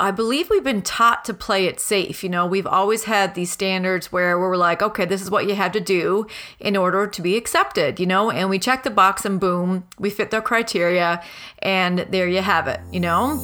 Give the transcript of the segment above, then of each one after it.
I believe we've been taught to play it safe. You know, we've always had these standards where we're like, okay, this is what you have to do in order to be accepted, you know, and we check the box and boom, we fit the criteria and there you have it, you know?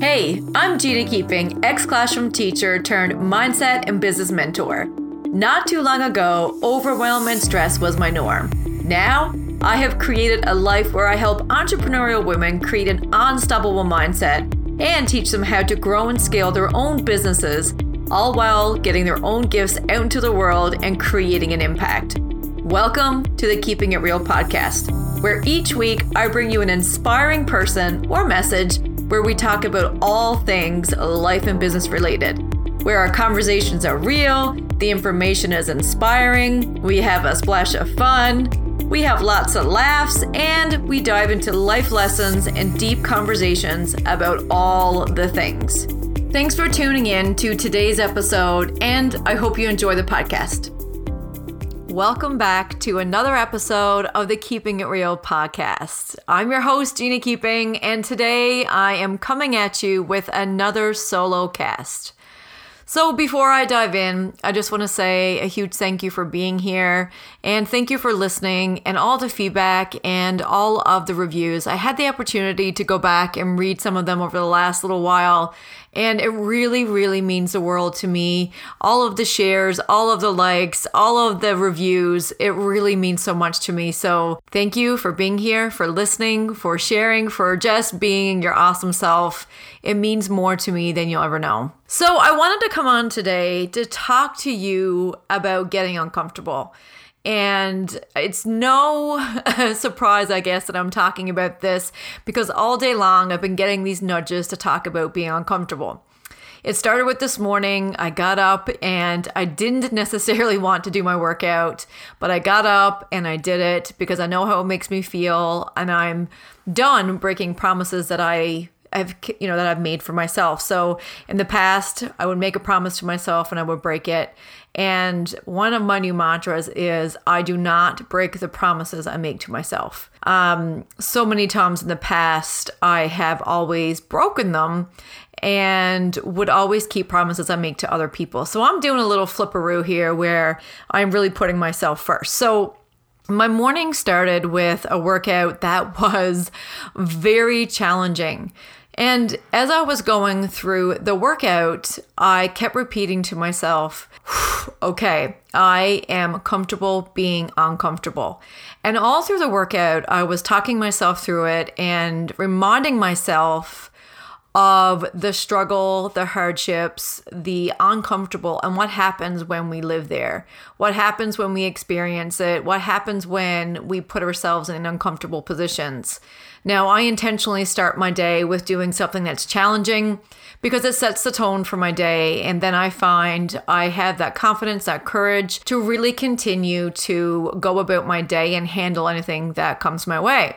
Hey, I'm Gina Keeping, ex classroom teacher turned mindset and business mentor. Not too long ago, overwhelm and stress was my norm. Now, I have created a life where I help entrepreneurial women create an unstoppable mindset and teach them how to grow and scale their own businesses, all while getting their own gifts out into the world and creating an impact. Welcome to the Keeping It Real podcast, where each week I bring you an inspiring person or message where we talk about all things life and business related, where our conversations are real, the information is inspiring, we have a splash of fun, we have lots of laughs, and we dive into life lessons and deep conversations about all the things. Thanks for tuning in to today's episode, and I hope you enjoy the podcast. Welcome back to another episode of the Keeping It Real podcast. I'm your host, Gina Keeping, and today I am coming at you with another solo cast. So, before I dive in, I just want to say a huge thank you for being here and thank you for listening and all the feedback and all of the reviews. I had the opportunity to go back and read some of them over the last little while, and it really, really means the world to me. All of the shares, all of the likes, all of the reviews, it really means so much to me. So thank you for being here, for listening, for sharing, for just being your awesome self. It means more to me than you'll ever know. So I wanted to come on today to talk to you about getting uncomfortable. And it's no surprise, I guess, that I'm talking about this because all day long I've been getting these nudges to talk about being uncomfortable. It started with this morning. I got up and I didn't necessarily want to do my workout, but I got up and I did it because I know how it makes me feel and I'm done breaking promises that I I've you know that I've made for myself. So in the past, I would make a promise to myself and I would break it. And one of my new mantras is I do not break the promises I make to myself. Um, so many times in the past, I have always broken them and would always keep promises I make to other people. So I'm doing a little flipperoo here where I'm really putting myself first. So my morning started with a workout that was very challenging. And as I was going through the workout, I kept repeating to myself, okay, I am comfortable being uncomfortable. And all through the workout, I was talking myself through it and reminding myself of the struggle, the hardships, the uncomfortable, and what happens when we live there. What happens when we experience it? What happens when we put ourselves in uncomfortable positions? Now, I intentionally start my day with doing something that's challenging because it sets the tone for my day. And then I find I have that confidence, that courage to really continue to go about my day and handle anything that comes my way.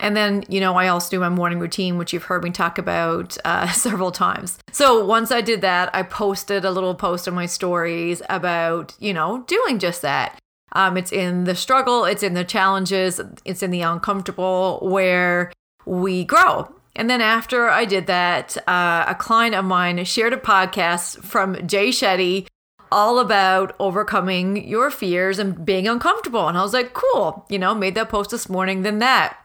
And then, you know, I also do my morning routine, which you've heard me talk about uh, several times. So once I did that, I posted a little post on my stories about, you know, doing just that. Um, it's in the struggle, it's in the challenges, it's in the uncomfortable where we grow. And then after I did that, uh, a client of mine shared a podcast from Jay Shetty all about overcoming your fears and being uncomfortable. And I was like, cool, you know, made that post this morning, then that.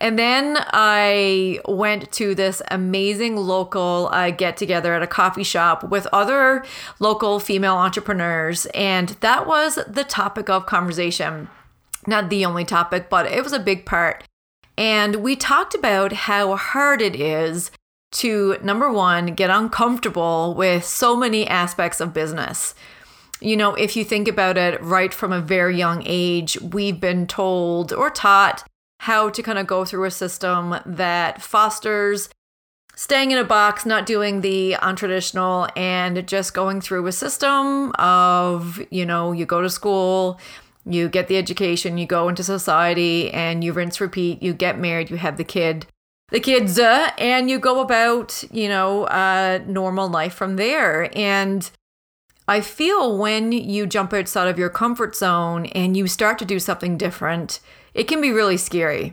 And then I went to this amazing local uh, get together at a coffee shop with other local female entrepreneurs. And that was the topic of conversation. Not the only topic, but it was a big part. And we talked about how hard it is to, number one, get uncomfortable with so many aspects of business. You know, if you think about it right from a very young age, we've been told or taught how to kind of go through a system that fosters staying in a box, not doing the untraditional, and just going through a system of, you know, you go to school, you get the education, you go into society, and you rinse, repeat, you get married, you have the kid. The kids, uh, and you go about, you know, uh, normal life from there. And I feel when you jump outside of your comfort zone and you start to do something different, it can be really scary.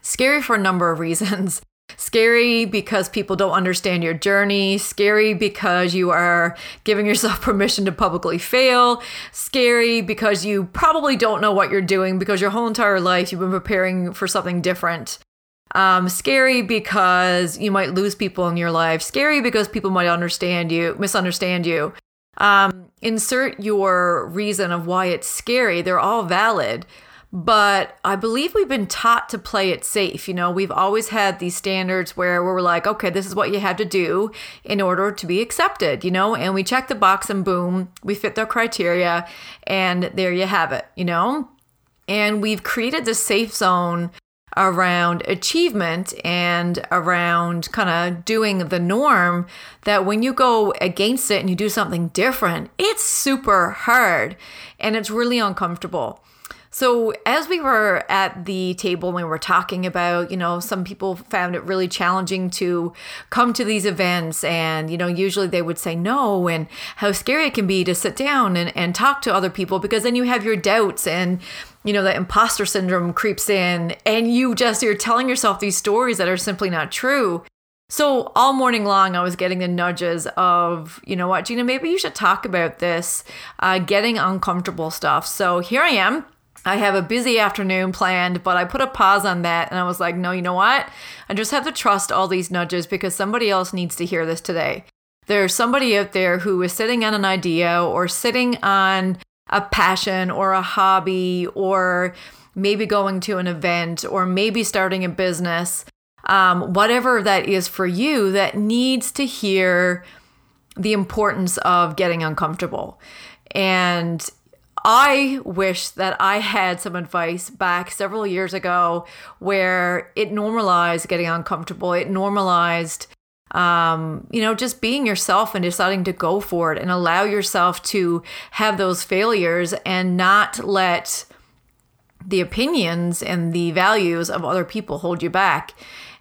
Scary for a number of reasons. Scary because people don't understand your journey. Scary because you are giving yourself permission to publicly fail. Scary because you probably don't know what you're doing because your whole entire life you've been preparing for something different. Um, scary because you might lose people in your life. Scary because people might understand you, misunderstand you. Um, insert your reason of why it's scary. They're all valid. But I believe we've been taught to play it safe. You know, we've always had these standards where we're like, okay, this is what you have to do in order to be accepted, you know, and we check the box and boom, we fit their criteria and there you have it, you know? And we've created this safe zone around achievement and around kind of doing the norm that when you go against it and you do something different, it's super hard and it's really uncomfortable. So, as we were at the table we were talking about, you know, some people found it really challenging to come to these events. And, you know, usually they would say no, and how scary it can be to sit down and, and talk to other people because then you have your doubts and, you know, that imposter syndrome creeps in and you just, you're telling yourself these stories that are simply not true. So all morning long, I was getting the nudges of, you know what, Gina, maybe you should talk about this, uh, getting uncomfortable stuff. So here I am I have a busy afternoon planned, but I put a pause on that and I was like, no, you know what? I just have to trust all these nudges because somebody else needs to hear this today. There's somebody out there who is sitting on an idea or sitting on a passion or a hobby or maybe going to an event or maybe starting a business, um, whatever that is for you, that needs to hear the importance of getting uncomfortable. And I wish that I had some advice back several years ago where it normalized getting uncomfortable. It normalized, um, you know, just being yourself and deciding to go for it and allow yourself to have those failures and not let the opinions and the values of other people hold you back.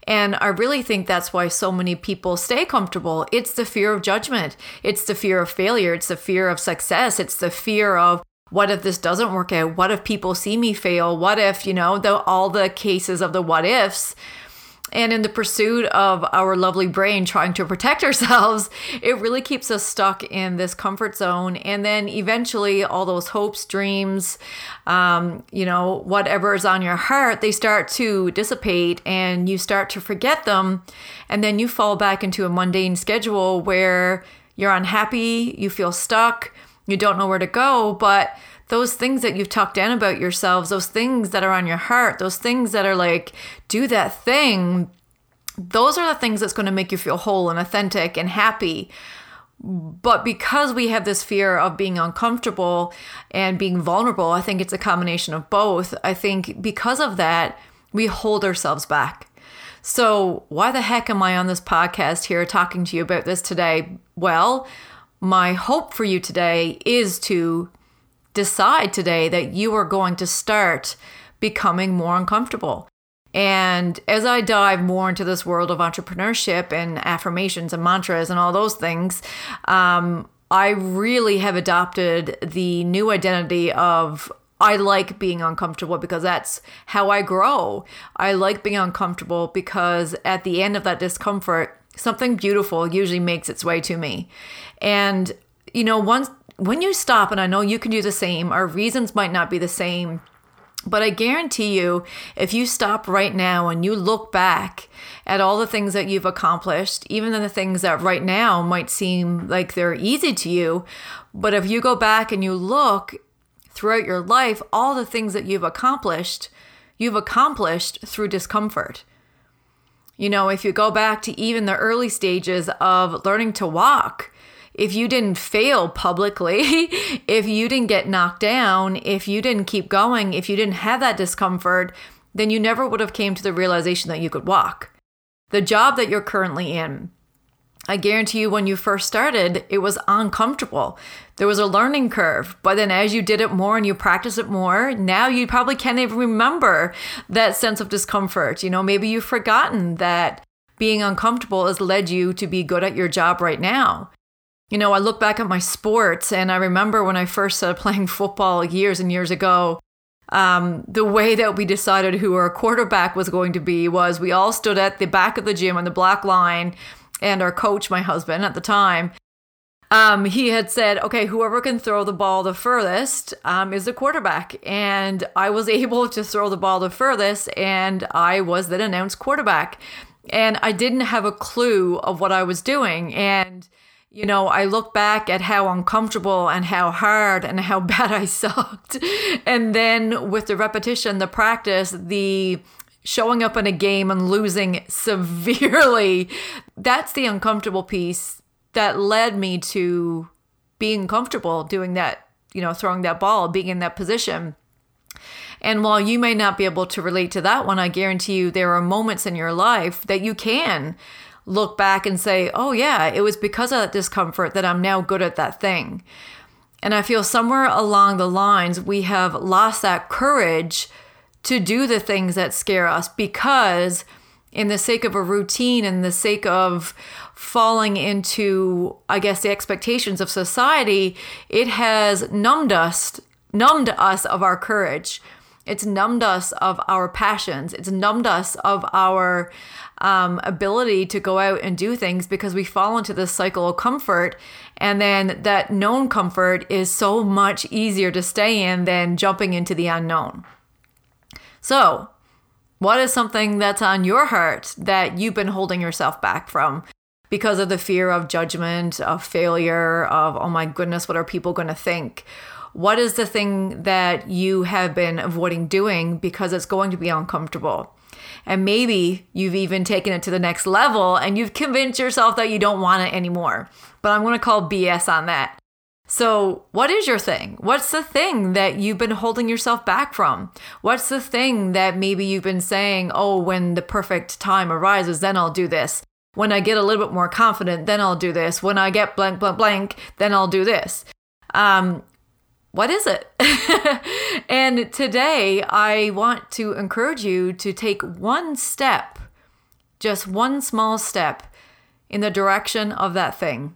And I really think that's why so many people stay comfortable. It's the fear of judgment, it's the fear of failure, it's the fear of success, it's the fear of what if this doesn't work out? What if people see me fail? What if, you know, the, all the cases of the what ifs? And in the pursuit of our lovely brain trying to protect ourselves, it really keeps us stuck in this comfort zone. And then eventually, all those hopes, dreams, um, you know, whatever is on your heart, they start to dissipate and you start to forget them. And then you fall back into a mundane schedule where you're unhappy, you feel stuck you don't know where to go, but those things that you've talked in about yourselves, those things that are on your heart, those things that are like, do that thing, those are the things that's going to make you feel whole and authentic and happy. But because we have this fear of being uncomfortable and being vulnerable, I think it's a combination of both. I think because of that, we hold ourselves back. So, why the heck am I on this podcast here talking to you about this today? Well, my hope for you today is to decide today that you are going to start becoming more uncomfortable. And as I dive more into this world of entrepreneurship and affirmations and mantras and all those things, um, I really have adopted the new identity of I like being uncomfortable because that's how I grow. I like being uncomfortable because at the end of that discomfort, something beautiful usually makes its way to me. And, you know, once when you stop, and I know you can do the same, our reasons might not be the same. But I guarantee you, if you stop right now and you look back at all the things that you've accomplished, even the things that right now might seem like they're easy to you, but if you go back and you look throughout your life, all the things that you've accomplished, you've accomplished through discomfort. You know, if you go back to even the early stages of learning to walk, if you didn't fail publicly, if you didn't get knocked down, if you didn't keep going, if you didn't have that discomfort, then you never would have came to the realization that you could walk. The job that you're currently in, I guarantee you when you first started, it was uncomfortable. There was a learning curve. But then as you did it more and you practice it more, now you probably can't even remember that sense of discomfort. You know, maybe you've forgotten that being uncomfortable has led you to be good at your job right now. You know, I look back at my sports and I remember when I first started playing football years and years ago, um, the way that we decided who our quarterback was going to be was we all stood at the back of the gym on the black line, and our coach, my husband at the time, um, he had said, okay, whoever can throw the ball the furthest um, is the quarterback. And I was able to throw the ball the furthest, and I was then announced quarterback. And I didn't have a clue of what I was doing. And you know, I look back at how uncomfortable and how hard and how bad I sucked. And then with the repetition, the practice, the showing up in a game and losing severely, that's the uncomfortable piece that led me to being comfortable doing that, you know, throwing that ball, being in that position. And while you may not be able to relate to that one, I guarantee you there are moments in your life that you can look back and say, oh, yeah, it was because of that discomfort that I'm now good at that thing. And I feel somewhere along the lines, we have lost that courage to do the things that scare us because, in the sake of a routine and the sake of falling into, I guess, the expectations of society, it has numbed us, numbed us of our courage. It's numbed us of our passions. It's numbed us of our um, ability to go out and do things because we fall into this cycle of comfort. And then that known comfort is so much easier to stay in than jumping into the unknown. So, what is something that's on your heart that you've been holding yourself back from? Because of the fear of judgment, of failure, of, oh my goodness, what are people going to think? What is the thing that you have been avoiding doing because it's going to be uncomfortable? And maybe you've even taken it to the next level and you've convinced yourself that you don't want it anymore. But I'm going to call BS on that. So, what is your thing? What's the thing that you've been holding yourself back from? What's the thing that maybe you've been saying, oh, when the perfect time arises, then I'll do this. When I get a little bit more confident, then I'll do this. When I get blank, blank, blank, then I'll do this. Um, what is it? and today I want to encourage you to take one step, just one small step in the direction of that thing.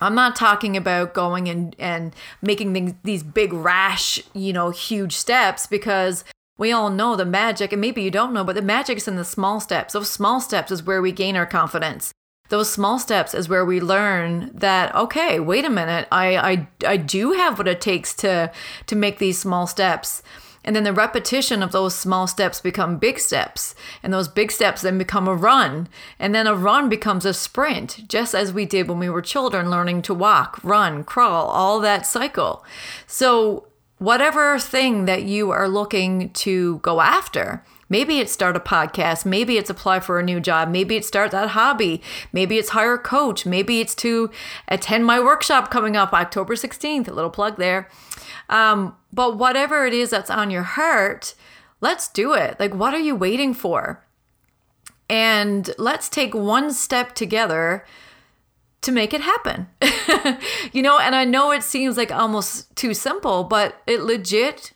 I'm not talking about going and, and making things, these big, rash, you know, huge steps because we all know the magic, and maybe you don't know, but the magic is in the small steps. Those small steps is where we gain our confidence those small steps is where we learn that okay wait a minute I, I i do have what it takes to to make these small steps. And then the repetition of those small steps become big steps. And those big steps then become a run. And then a run becomes a sprint just as we did when we were children learning to walk run crawl all that cycle. So whatever thing that you are looking to go after Maybe it's start a podcast. Maybe it's apply for a new job. Maybe it's start that hobby. Maybe it's hire a coach. Maybe it's to attend my workshop coming up October 16th. A little plug there. Um, but whatever it is that's on your heart, let's do it. Like, what are you waiting for? And let's take one step together to make it happen. you know, and I know it seems like almost too simple, but it legit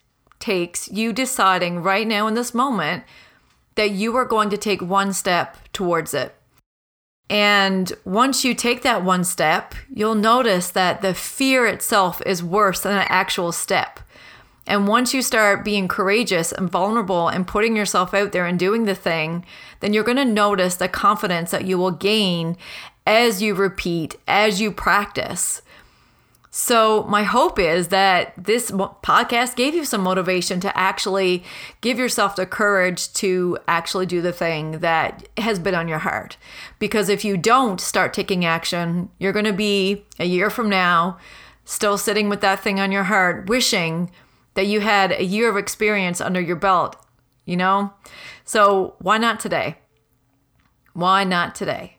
takes you deciding right now in this moment that you are going to take one step towards it. And once you take that one step, you'll notice that the fear itself is worse than an actual step. And once you start being courageous and vulnerable and putting yourself out there and doing the thing, then you're going to notice the confidence that you will gain as you repeat, as you practice. So, my hope is that this podcast gave you some motivation to actually give yourself the courage to actually do the thing that has been on your heart. Because if you don't start taking action, you're going to be a year from now still sitting with that thing on your heart, wishing that you had a year of experience under your belt, you know? So, why not today? Why not today?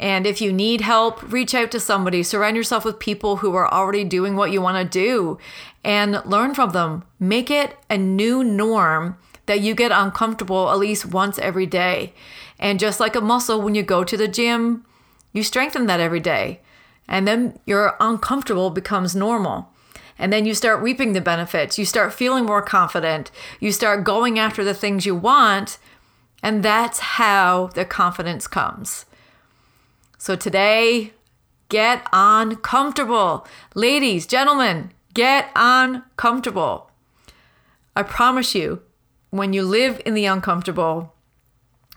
And if you need help, reach out to somebody. Surround yourself with people who are already doing what you want to do and learn from them. Make it a new norm that you get uncomfortable at least once every day. And just like a muscle, when you go to the gym, you strengthen that every day. And then your uncomfortable becomes normal. And then you start reaping the benefits. You start feeling more confident. You start going after the things you want. And that's how the confidence comes. So today, get uncomfortable. Ladies, gentlemen, get uncomfortable. I promise you, when you live in the uncomfortable,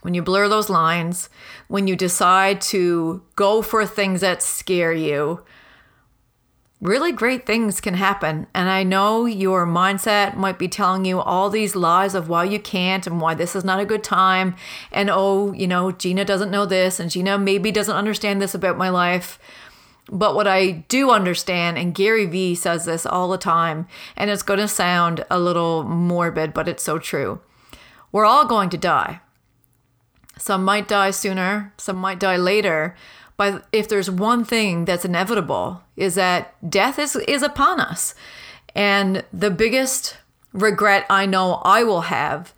when you blur those lines, when you decide to go for things that scare you, really great things can happen. And I know your mindset might be telling you all these lies of why you can't and why this is not a good time. And oh, you know, Gina doesn't know this and Gina maybe doesn't understand this about my life. But what I do understand, and Gary Vee says this all the time, and it's going to sound a little morbid, but it's so true. We're all going to die. Some might die sooner, some might die later. But if there's one thing that's inevitable, is that death is, is upon us. And the biggest regret I know I will have,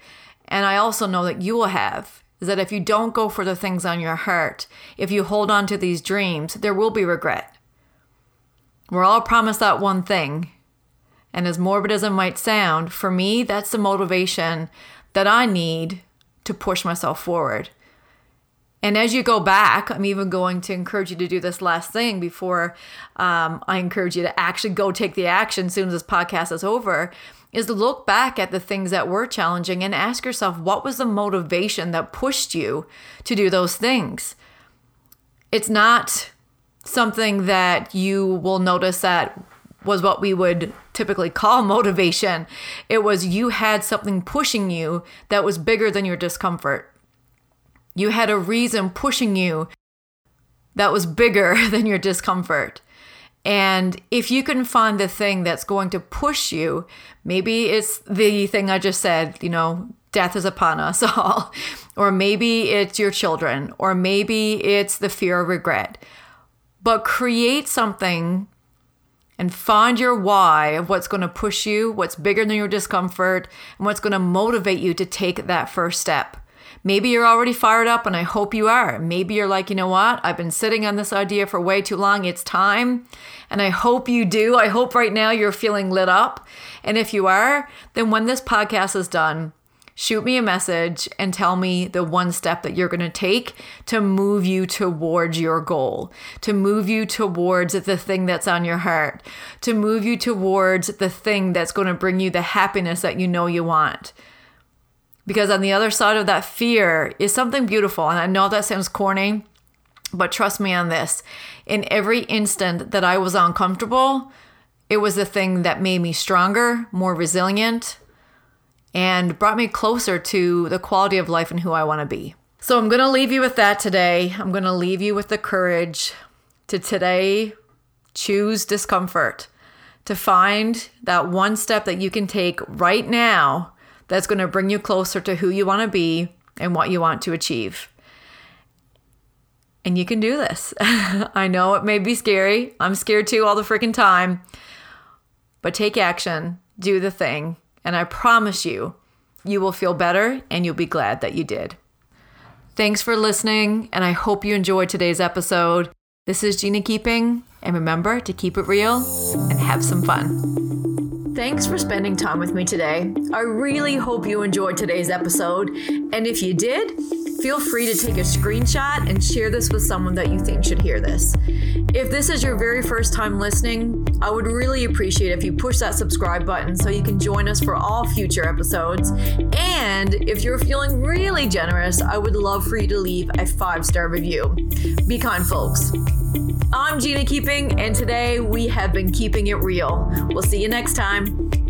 and I also know that you will have, is that if you don't go for the things on your heart, if you hold on to these dreams, there will be regret. We're all promised that one thing. And as morbid as it might sound, for me, that's the motivation that I need to push myself forward. And as you go back, I'm even going to encourage you to do this last thing before um, I encourage you to actually go take the action as soon as this podcast is over. Is to look back at the things that were challenging and ask yourself what was the motivation that pushed you to do those things? It's not something that you will notice that was what we would typically call motivation. It was you had something pushing you that was bigger than your discomfort. You had a reason pushing you that was bigger than your discomfort. And if you can find the thing that's going to push you, maybe it's the thing I just said, you know, death is upon us all. or maybe it's your children, or maybe it's the fear of regret. But create something and find your why of what's going to push you, what's bigger than your discomfort, and what's going to motivate you to take that first step. Maybe you're already fired up, and I hope you are. Maybe you're like, you know what? I've been sitting on this idea for way too long. It's time. And I hope you do. I hope right now you're feeling lit up. And if you are, then when this podcast is done, shoot me a message and tell me the one step that you're going to take to move you towards your goal, to move you towards the thing that's on your heart, to move you towards the thing that's going to bring you the happiness that you know you want. Because on the other side of that fear is something beautiful. And I know that sounds corny, but trust me on this. In every instant that I was uncomfortable, it was the thing that made me stronger, more resilient, and brought me closer to the quality of life and who I want to be. So I'm going to leave you with that today. I'm going to leave you with the courage to today choose discomfort, to find that one step that you can take right now that's going to bring you closer to who you want to be and what you want to achieve. And you can do this. I know it may be scary. I'm scared too all the freaking time. But take action, do the thing, and I promise you, you will feel better and you'll be glad that you did. Thanks for listening, and I hope you enjoyed today's episode. This is Gina Keeping, and remember to keep it real and have some fun. Thanks for spending time with me today. I really hope you enjoyed today's episode. And if you did, feel free to take a screenshot and share this with someone that you think should hear this. If this is your very first time listening, I would really appreciate if you push that subscribe button so you can join us for all future episodes. And if you're feeling really generous, I would love for you to leave a five star review. Be kind, folks. I'm Gina Keeping, and today we have been keeping it real. We'll see you next time.